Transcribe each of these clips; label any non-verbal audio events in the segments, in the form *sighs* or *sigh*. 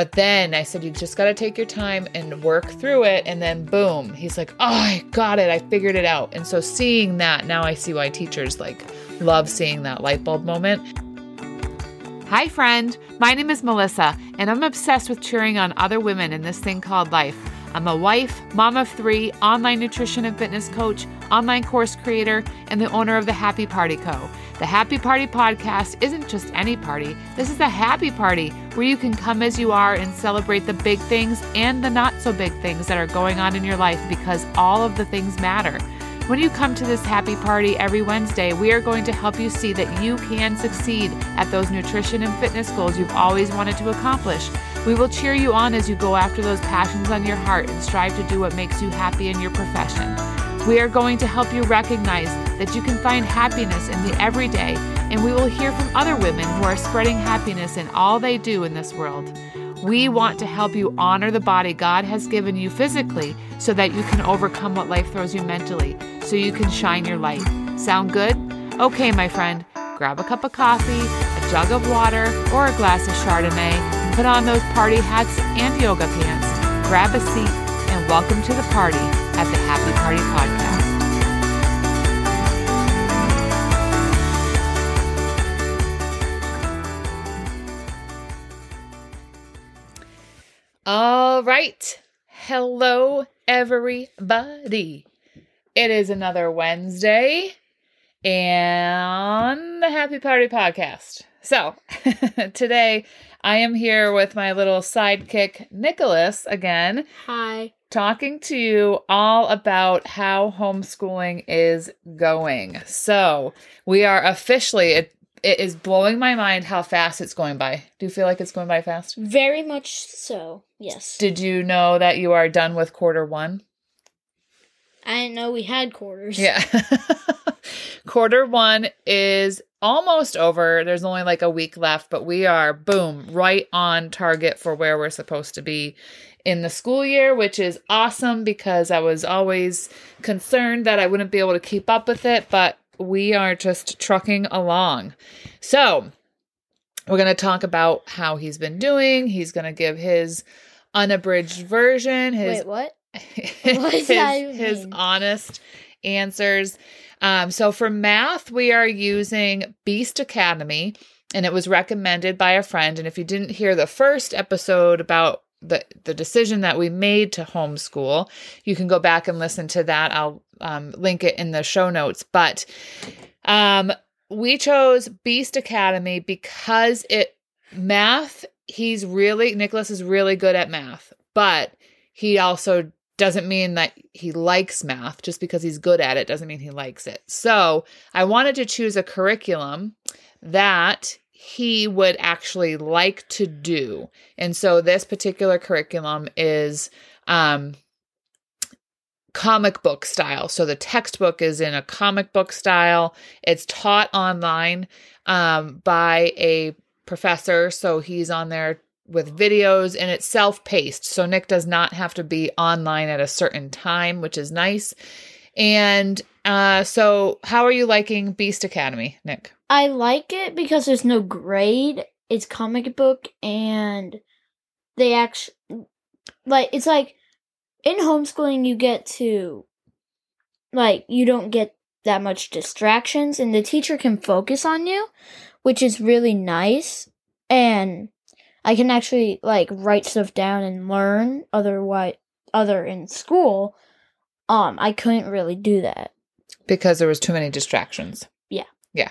But then I said, you just got to take your time and work through it. And then boom, he's like, oh, I got it. I figured it out. And so seeing that, now I see why teachers like love seeing that light bulb moment. Hi, friend. My name is Melissa, and I'm obsessed with cheering on other women in this thing called life. I'm a wife, mom of three, online nutrition and fitness coach, online course creator, and the owner of the Happy Party Co. The Happy Party podcast isn't just any party, this is the happy party where you can come as you are and celebrate the big things and the not so big things that are going on in your life because all of the things matter. When you come to this happy party every Wednesday, we are going to help you see that you can succeed at those nutrition and fitness goals you've always wanted to accomplish. We will cheer you on as you go after those passions on your heart and strive to do what makes you happy in your profession. We are going to help you recognize that you can find happiness in the everyday, and we will hear from other women who are spreading happiness in all they do in this world. We want to help you honor the body God has given you physically so that you can overcome what life throws you mentally, so you can shine your light. Sound good? Okay, my friend, grab a cup of coffee, a jug of water, or a glass of Chardonnay, put on those party hats and yoga pants, grab a seat, and welcome to the party at the Happy Party Podcast. All right. Hello, everybody. It is another Wednesday and the Happy Party Podcast. So, *laughs* today I am here with my little sidekick, Nicholas, again Hi. talking to you all about how homeschooling is going. So, we are officially, it, it is blowing my mind how fast it's going by. Do you feel like it's going by fast? Very much so. Yes. Did you know that you are done with quarter one? I didn't know we had quarters. Yeah. *laughs* quarter one is almost over. There's only like a week left, but we are, boom, right on target for where we're supposed to be in the school year, which is awesome because I was always concerned that I wouldn't be able to keep up with it, but we are just trucking along. So, we're going to talk about how he's been doing. He's going to give his unabridged version, his Wait, what? *laughs* his, What his honest answers. Um, so for math, we are using Beast Academy, and it was recommended by a friend. And if you didn't hear the first episode about the the decision that we made to homeschool, you can go back and listen to that. I'll um, link it in the show notes. But um, we chose Beast Academy because it math. He's really Nicholas is really good at math, but he also doesn't mean that he likes math. Just because he's good at it doesn't mean he likes it. So i wanted to choose a curriculum that he would actually like to do. And so this particular curriculum is um comic book style. So the textbook is in a comic book style. It's taught online um, by a professor. So he's on there with videos and it's self-paced. So nick does not have to be online at a certain time which is nice. And uh so how are you liking beast academy nick? I like it because there's no grade. It's comic book and they actually like it's like in homeschooling you get to like you don't get that much distractions and the teacher can focus on you, which is really nice. And I can actually like write stuff down and learn otherwise other in school um I couldn't really do that. because there was too many distractions Yeah. yeah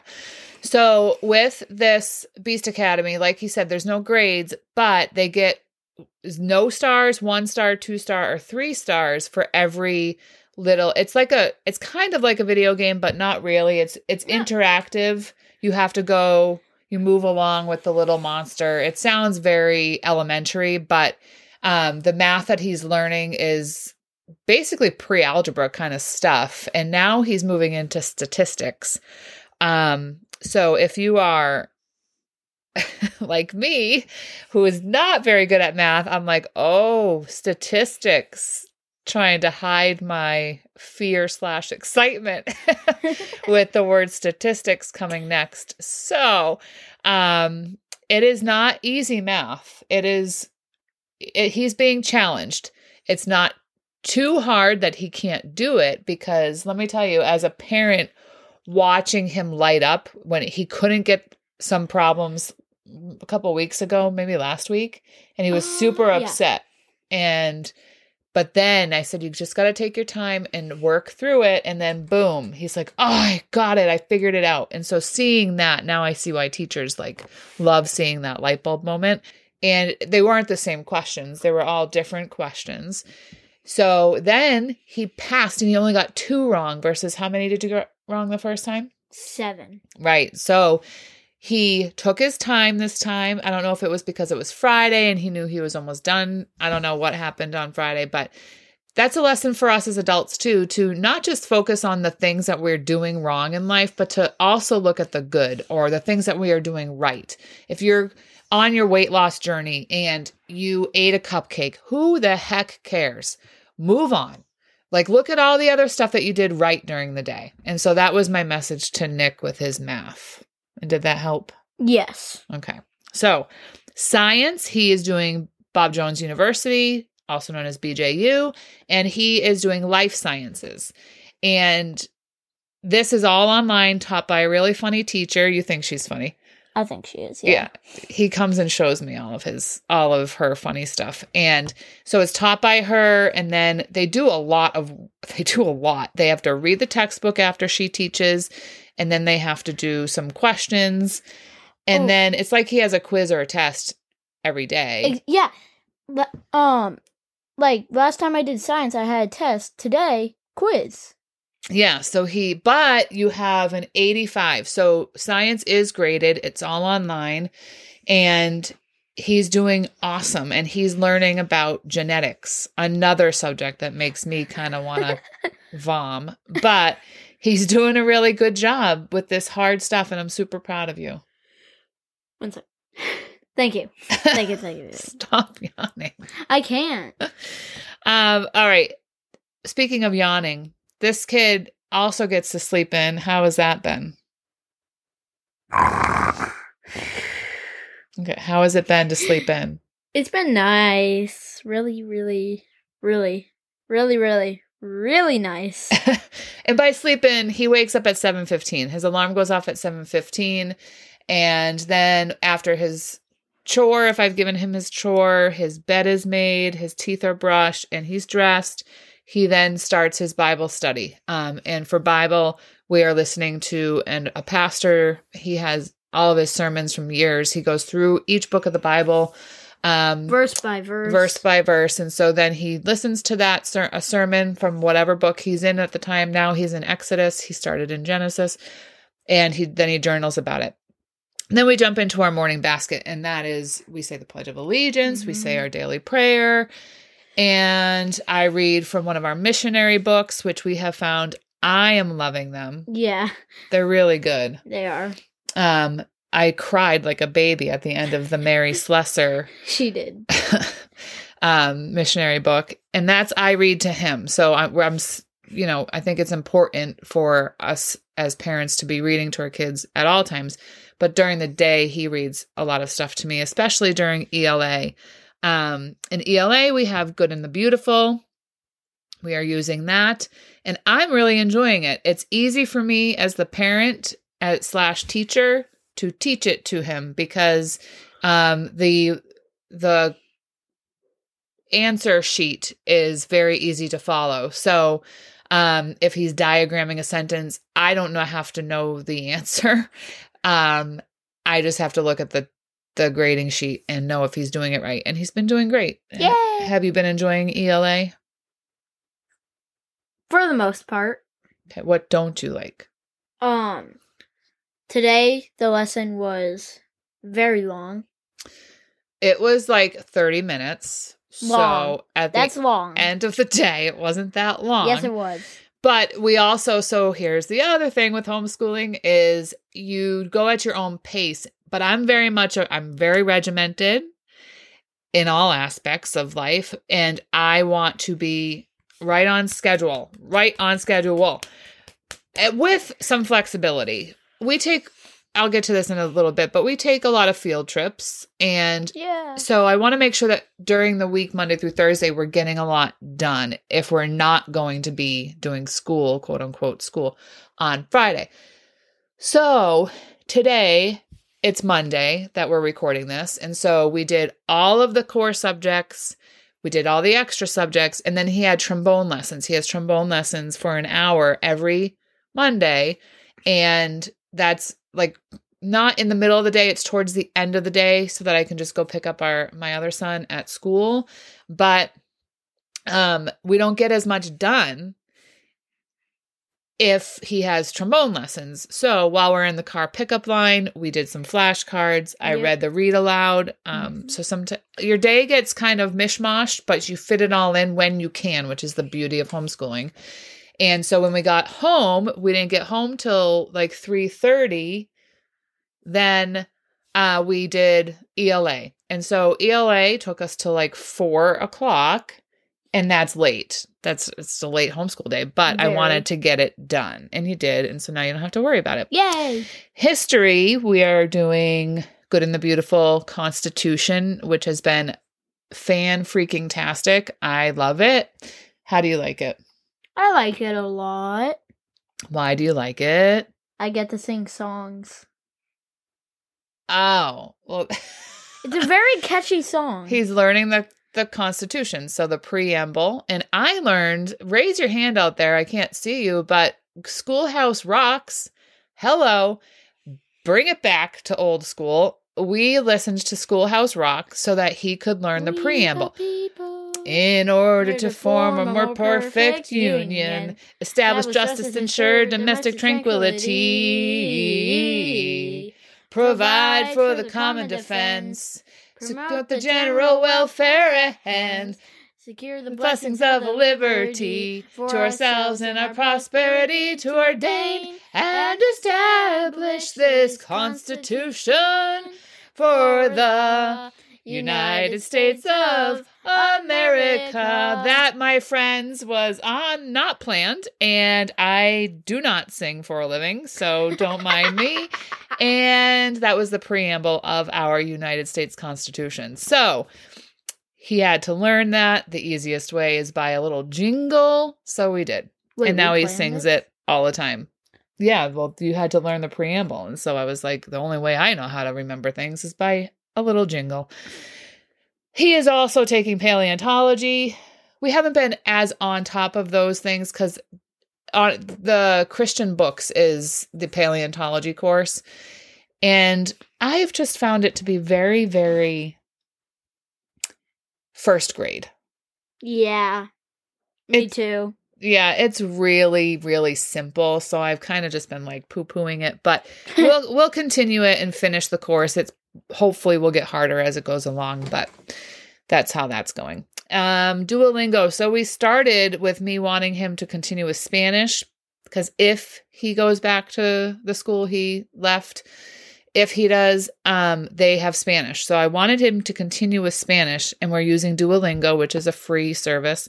so with this beast academy like you said there's no grades but they get no stars one star two star or three stars for every little it's like a it's kind of like a video game but not really it's it's Yeah. interactive you have to go you move along with the little monster. It sounds very elementary but um the math that he's learning is basically pre-algebra kind of stuff and now he's moving into statistics. Um so if you are *laughs* like me who is not very good at math i'm like oh statistics trying to hide my fear slash excitement *laughs* with the word statistics coming next so um it is not easy math it is it, he's being challenged. It's not too hard that he can't do it because let me tell you, as a parent, watching him light up when he couldn't get some problems a couple weeks ago, maybe last week, and he was Oh, super yeah. upset. And but then I said, you just got to take your time and work through it. And then boom, he's like, oh, I got it. I figured it out. And so seeing that, now I see why teachers like love seeing that light bulb moment. And they weren't the same questions, they were all different questions. So then he passed and he only got two wrong versus how many did you get wrong the first time? Seven. Right. So he took his time this time. I don't know if it was because it was Friday and he knew he was almost done. I don't know what happened on Friday, but that's a lesson for us as adults too to not just focus on the things that we're doing wrong in life, but to also look at the good or the things that we are doing right. If you're on your weight loss journey and you ate a cupcake, who the heck cares? Move on. Like, look at all the other stuff that you did right during the day. And so that was my message to Nick with his math. And did that help? Yes. Okay. So, science, he is doing Bob Jones University, also known as BJU, and he is doing life sciences. And this is all online, taught by a really funny teacher. You think she's funny? I think she is. yeah. Yeah. he comes and shows me all of his all of her funny stuff and so it's taught by her and then they do a lot of *laughs* they do a lot they have to read the textbook after she teaches and then they have to do some questions and Oh. then it's like he has a quiz or a test every day Yeah. Um, like last time I did science, I had a test. Today, quiz. Yeah, so he, but you have an 85. So science is graded, it's all online, and he's doing awesome. And he's learning about genetics, another subject that makes me kind of want to *laughs* vom. But he's doing a really good job with this hard stuff, and I'm super proud of you. One sec. *laughs* Thank you. Thank you. Thank you. *laughs* Stop yawning. I can't. *laughs* Um, all right. Speaking of yawning, this kid also gets to sleep in. How has that been? *sighs* Okay, how has it been to sleep in? It's been nice. Really, really, really, really, really, really nice. *laughs* and by sleep in, he wakes up at 7:15. His alarm goes off at 7:15 and then after his chore, if I've given him his chore, his bed is made, his teeth are brushed, and he's dressed, he then starts his Bible study. Um, and for Bible, we are listening to and a pastor, he has all of his sermons from years. He goes through each book of the Bible. Um, verse by verse. verse by verse. And so then he listens to that ser- a sermon from whatever book he's in at the time. Now he's in exodus. He started in genesis. And he then he journals about it. And then we jump into our morning basket. And that is we say the pledge of allegiance. We say Mhm. our daily prayer. And i read from one of our missionary books which we have found i am loving them. Yeah, they're really good. They are. um i cried like a baby at the end of the mary *laughs* slessor She did. *laughs* um, missionary book, and that's I read to him. So I, I'm, you know, I think it's important for us as parents to be reading to our kids at all times. But during the day, he reads a lot of stuff to me, especially during ELA. Um, in ELA, we have Good and the Beautiful. We are using that, and I'm really enjoying it. It's easy for me as the parent at slash teacher to teach it to him because um, the the answer sheet is very easy to follow. So um, if he's diagramming a sentence, I don't know have to know the *laughs* answer. Um, I just have to look at the the grading sheet and know if he's doing it right. And he's been doing great. Yay! Have you been enjoying ELA? For the most part. Okay, what don't you like? Um, today the lesson was very long. It was like 30 minutes. Long. So at That's the long. end of the day, it wasn't that long. yes, it was. But we also, so here's the other thing with homeschooling is you go at your own pace. But I'm very much, a, I'm very regimented in all aspects of life. And I want to be right on schedule, right on schedule, and with some flexibility. We take I'll get to this in a little bit, but we take a lot of field trips. And Yeah. so I want to make sure that during the week, Monday through Thursday, we're getting a lot done if we're not going to be doing school, quote unquote, school on Friday. So today, it's Monday that we're recording this. And so we did all of the core subjects. We did all the extra subjects. And then he had trombone lessons. He has trombone lessons for an hour every Monday. And that's like not in the middle of the day it's towards the end of the day so that i can just go pick up our my other son at school. But um we don't get as much done if he has trombone lessons. So while we're in the car pickup line we did some flashcards i Yep. read the read aloud. Um Mhm. so some your day gets kind of mishmashed but you fit it all in when you can which is the beauty of homeschooling and so when we got home, we didn't get home till like 3:30. Then uh we did ELA. And so ELA took us to like four o'clock. And that's late. That's it's a late homeschool day. But I wanted to get it done. And he did. And so now you don't have to worry about it. Yay. History, we are doing Good and the Beautiful Constitution, which has been fan freaking tastic. I love it. How do you like it? I like it a lot. Why do you like it? I get to sing songs. Oh, well, *laughs* It's a very catchy song. he's learning the the Constitution, so the preamble. And I learned. Raise your hand out there. I can't see you, but Schoolhouse rocks. Hello, bring it back to old school. We listened to Schoolhouse Rock so that he could learn the We preamble. people In order to form a more perfect union, establish justice, ensure domestic tranquility, provide for the common defense, support the general welfare, and secure the the blessings of liberty to ourselves and our prosperity to ordain and establish this Constitution for the United States of America. That, my friends, was on not planned, and I do not sing for a living, so don't mind me. *laughs* And that was the preamble of our United States Constitution. So he had to learn that. The easiest way is by a little jingle. So we did. Wait, and now he sings this? it all the time. Yeah, well, you had to learn the preamble. And so I was like, the only way I know how to remember things is by a little jingle. He is also taking paleontology. We haven't been as on top of those things because on the Christian books is the paleontology course. And I've just found it to be very, very first grade. Yeah. Me too. Yeah, it's really, really simple. So I've kind of just been like poo pooing it, but *laughs* we'll we'll continue it and finish the course. It's hopefully will get harder as it goes along, but that's how that's going. Um, Duolingo. So we started with me wanting him to continue with Spanish because if he goes back to the school he left, if he does, um, they have Spanish. So I wanted him to continue with Spanish, and we're using Duolingo, which is a free service.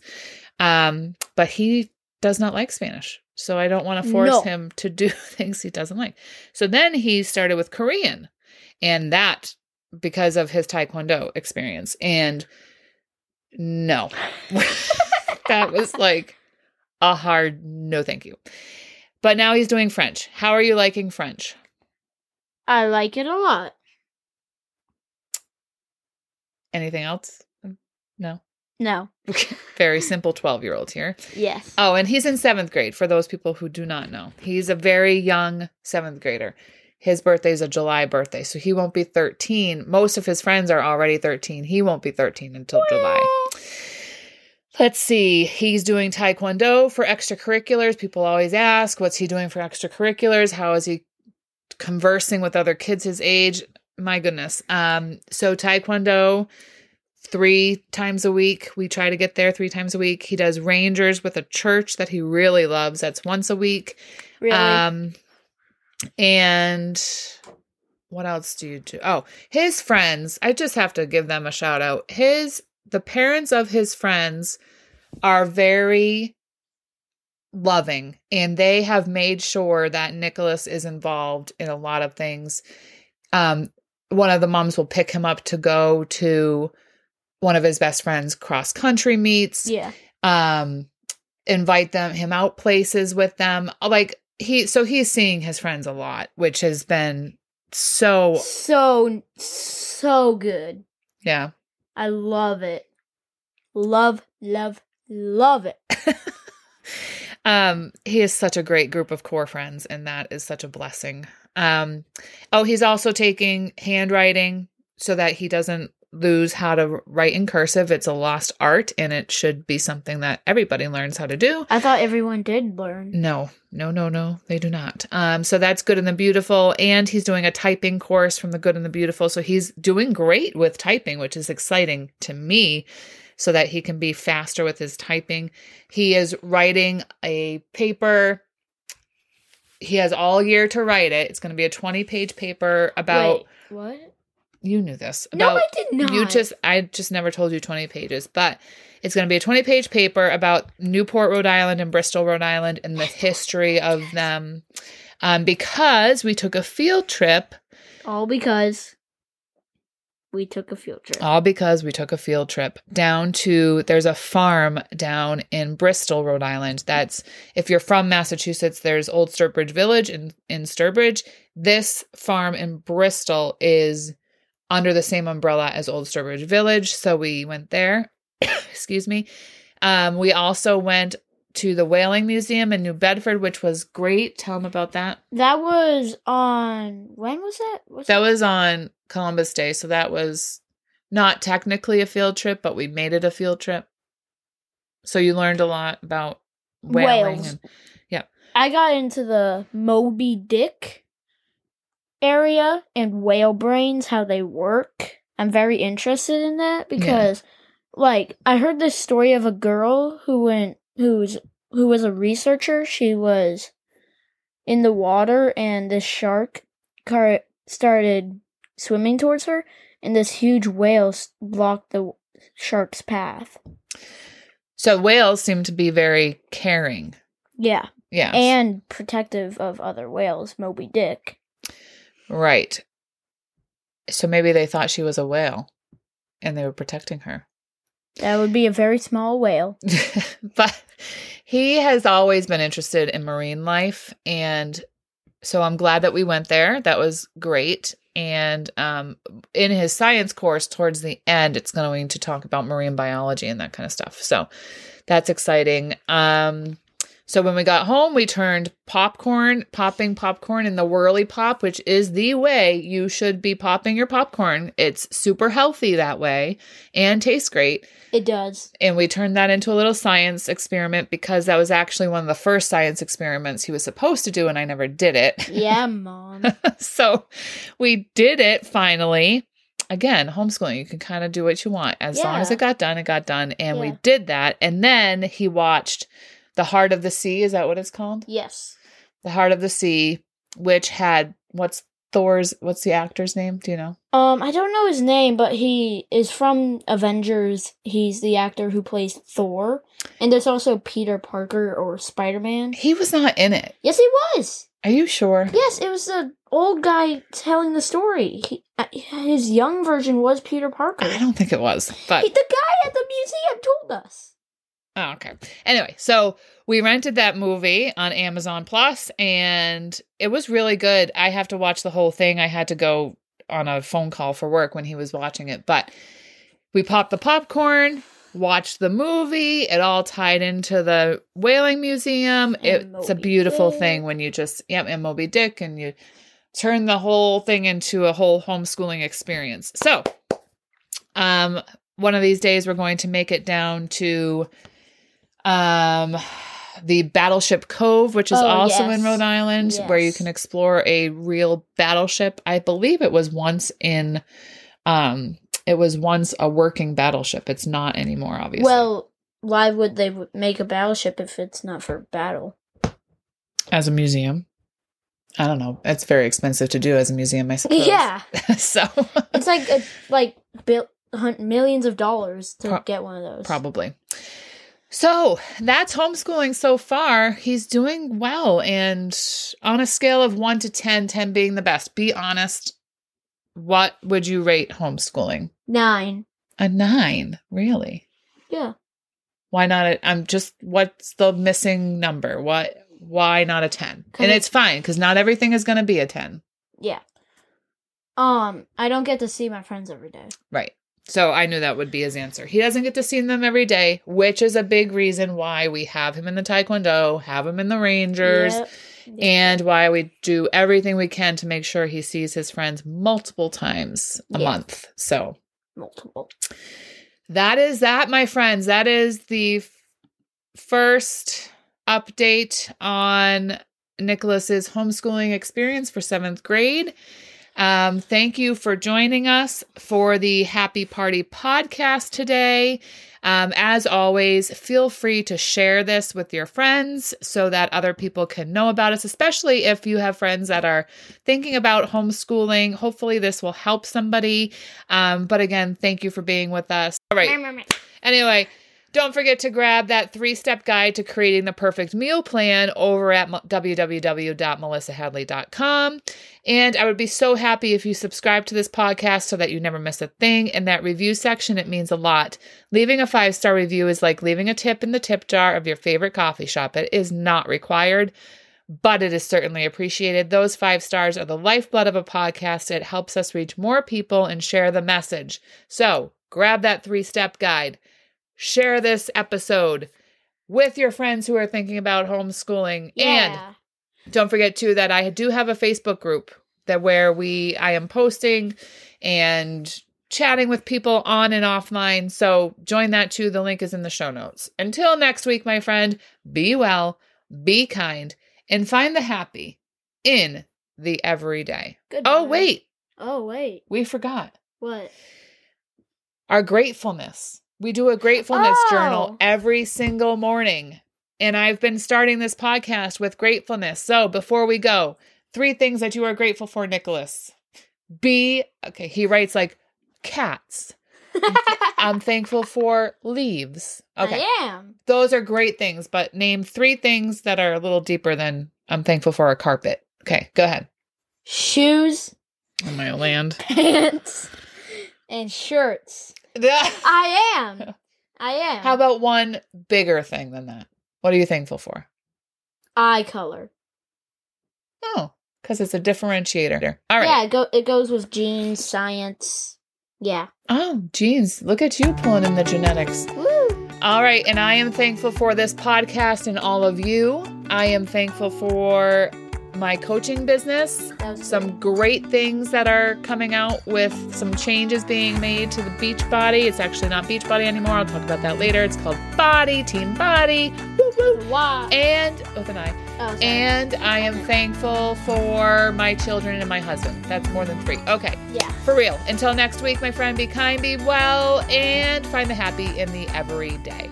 Um, but he does not like Spanish. So I don't want to force No. him to do *laughs* things he doesn't like. So then he started with Korean, and that because of his Taekwondo experience. And no, *laughs* that was like a hard no, thank you. But now he's doing French. How are you liking French? I like it a lot. Anything else? No. No. Very simple 12 year old here. Yes. Oh, and he's in seventh grade for those people who do not know. He's a very young seventh grader. His birthday is a July birthday, so he won't be 13. Most of his friends are already 13. He won't be 13 until July. Let's see. He's doing Taekwondo for extracurriculars. People always ask, what's he doing for extracurriculars? How is he conversing with other kids his age? My goodness. Um, so Taekwondo three times a week. We try to get there three times a week. He does Rangers with a church that he really loves. That's once a week. Really? Um, and what else do you do? Oh, his friends. I just have to give them a shout out. His the parents of his friends are very loving and they have made sure that Nicholas is involved in a lot of things. Um, one of the moms will pick him up to go to one of his best friends cross country meets. Yeah. Um, invite them him out places with them. Like he, so he's seeing his friends a lot, which has been so So so good. yeah. I love it. Love, love, love it. *laughs* um he has such a great group of core friends and that is such a blessing um oh he's also taking handwriting so that he doesn't lose how to write in cursive. It's a lost art and it should be something that everybody learns how to do. I thought everyone did learn. no no no no they do not. Um so that's good and the beautiful and he's doing a typing course from the good and the beautiful. So he's doing great with typing which is exciting to me so that he can be faster with his typing. He is writing a paper. He has all year to write it. It's going to be a 20 page paper about Wait, what? You knew this No, about I did not. you just I just never told you 20 pages, but it's going to be a 20 page paper about Newport, Rhode Island and Bristol, Rhode Island and the history of them. Um, because we took a field trip, all because we took a field trip. all because we took a field trip down to there's a farm down in Bristol, Rhode Island. That's if you're from Massachusetts, there's Old Sturbridge Village in in Sturbridge. This farm in Bristol is under the same umbrella as Old Sturbridge Village, so we went there. *coughs* Excuse me. Um, we also went to the Whaling Museum in New Bedford, which was great. Tell them about that. That was on when was that? Was That was on Columbus Day, so that was not technically a field trip, but we made it a field trip. So you learned a lot about whaling Whales. and I got into the Moby Dick area and whale brains, how they work. I'm very interested in that because, like, I heard this story of a girl who went, who's who was a researcher. She was in the water, and this shark car started swimming towards her, and this huge whale blocked the shark's path. so whales seem to be very caring. Yeah, Yeah. and protective of other whales. Moby Dick. Right. So maybe they thought she was a whale and they were protecting her. That would be a very small whale. *laughs* but he has always been interested in marine life and so i'm glad that we went there that was great and um, in his science course towards the end it's going to talk about marine biology and that kind of stuff so that's exciting um, so when we got home we turned popcorn popping popcorn in the whirly pop which is the way you should be popping your popcorn it's super healthy that way and tastes great It does. and we turned that into a little science experiment because that was actually one of the first science experiments he was supposed to do and I never did it. *laughs* Yeah, mom. *laughs* so we did it finally. Again, homeschooling, you can kind of do what you want. As long as it got done, it got done. And we did that. And then he watched The Heart of the Sea. Is that what it's called? yes. The Heart of the Sea, which had what's Thor's, what's the actor's name? Do you know? Um, I don't know his name, but he is from Avengers. He's the actor who plays Thor. And there's also Peter Parker or Spider Man. He was not in it. Yes, he was. Are you sure? Yes, it was the old guy telling the story. He, uh, his young version was Peter Parker. I don't think it was, but He- the guy at the museum told us. Oh, okay. Anyway, so we rented that movie on Amazon Plus and it was really good. I have to watch the whole thing. I had to go on a phone call for work when he was watching it, but we popped the popcorn, watched the movie. It all tied into the whaling museum. And it's a beautiful Dick. thing when you just, yep, and Moby Dick and you turn the whole thing into a whole homeschooling experience. So, um, one of these days we're going to make it down to um the battleship cove which is Oh, also yes. in rhode island where you can explore a real battleship. I believe it was once in um it was once a working battleship. It's not anymore obviously. Well, why would they make a battleship if it's not for battle? as a museum. I don't know. It's very expensive to do as a museum i suppose. Yeah, *laughs* so. It's like a, like hun- millions of dollars to Pro- get one of those. Probably. So that's homeschooling so far. He's doing well. And on a scale of one to 10, 10 being the best, be honest. What would you rate homeschooling? Nine. A nine, really? Yeah. Why not? A, I'm just, what's the missing number? What, why not a 10? And it's fine because not everything is going to be a 10. Yeah. Um, I don't get to see my friends every day. Right. So I knew that would be his answer. He doesn't get to see them every day, which is a big reason why we have him in the Taekwondo, have him in the Rangers, Yep. and why we do everything we can to make sure he sees his friends multiple times a Yeah. month. So multiple. that is that, my friends. That is the f- first update on Nicholas's homeschooling experience for seventh grade. Um, thank you for joining us for the Happy Party podcast today. Um, as always, feel free to share this with your friends so that other people can know about us, especially if you have friends that are thinking about homeschooling. Hopefully, this will help somebody. Um, but again, thank you for being with us. All right. Anyway, don't forget to grab that three step guide to creating the perfect meal plan over at www.melissahadley.com. And I would be so happy if you subscribe to this podcast so that you never miss a thing. In that review section, it means a lot. Leaving a five star review is like leaving a tip in the tip jar of your favorite coffee shop. It is not required. But it is certainly appreciated. Those five stars are the lifeblood of a podcast. It helps us reach more people and share the message. So grab that three step guide share this episode with your friends who are thinking about homeschooling and don't forget too that I do have a Facebook group that where we I am posting and chatting with people on and offline so join that too the link is in the show notes until next week my friend be well be kind and find the happy in the everyday Goodbye. oh wait Oh wait. we forgot What? our gratefulness. We do a gratefulness Oh. journal every single morning. And I've been starting this podcast with gratefulness. So before we go, three things that you are grateful for, Nicholas. Be, okay, he writes like cats. I'm *laughs* thankful for leaves. Okay. I am. Those are great things, but name three things that are a little deeper than I'm thankful for a carpet. Okay, go ahead. Shoes, On my land. *laughs* pants, and shirts. *laughs* I am. I am. How about one bigger thing than that? What are you thankful for? eye color? Oh, because it's a differentiator. All right. Yeah, it, go, it goes with genes, science. Yeah. Oh, genes. Look at you pulling in the genetics. Woo. All right. And I am thankful for this podcast and all of you. I am thankful for my coaching business. Some great things that are coming out with some changes being made to the Beachbody. It's actually not Beachbody anymore. I'll talk about that later. It's called BODi, Team BODi. Woo, woo. Why? And with an I. Oh. And I am thankful for my children and my husband. That's more than three. Okay. yeah. For real. Until next week, my friend, be kind, be well, and find the happy in the everyday.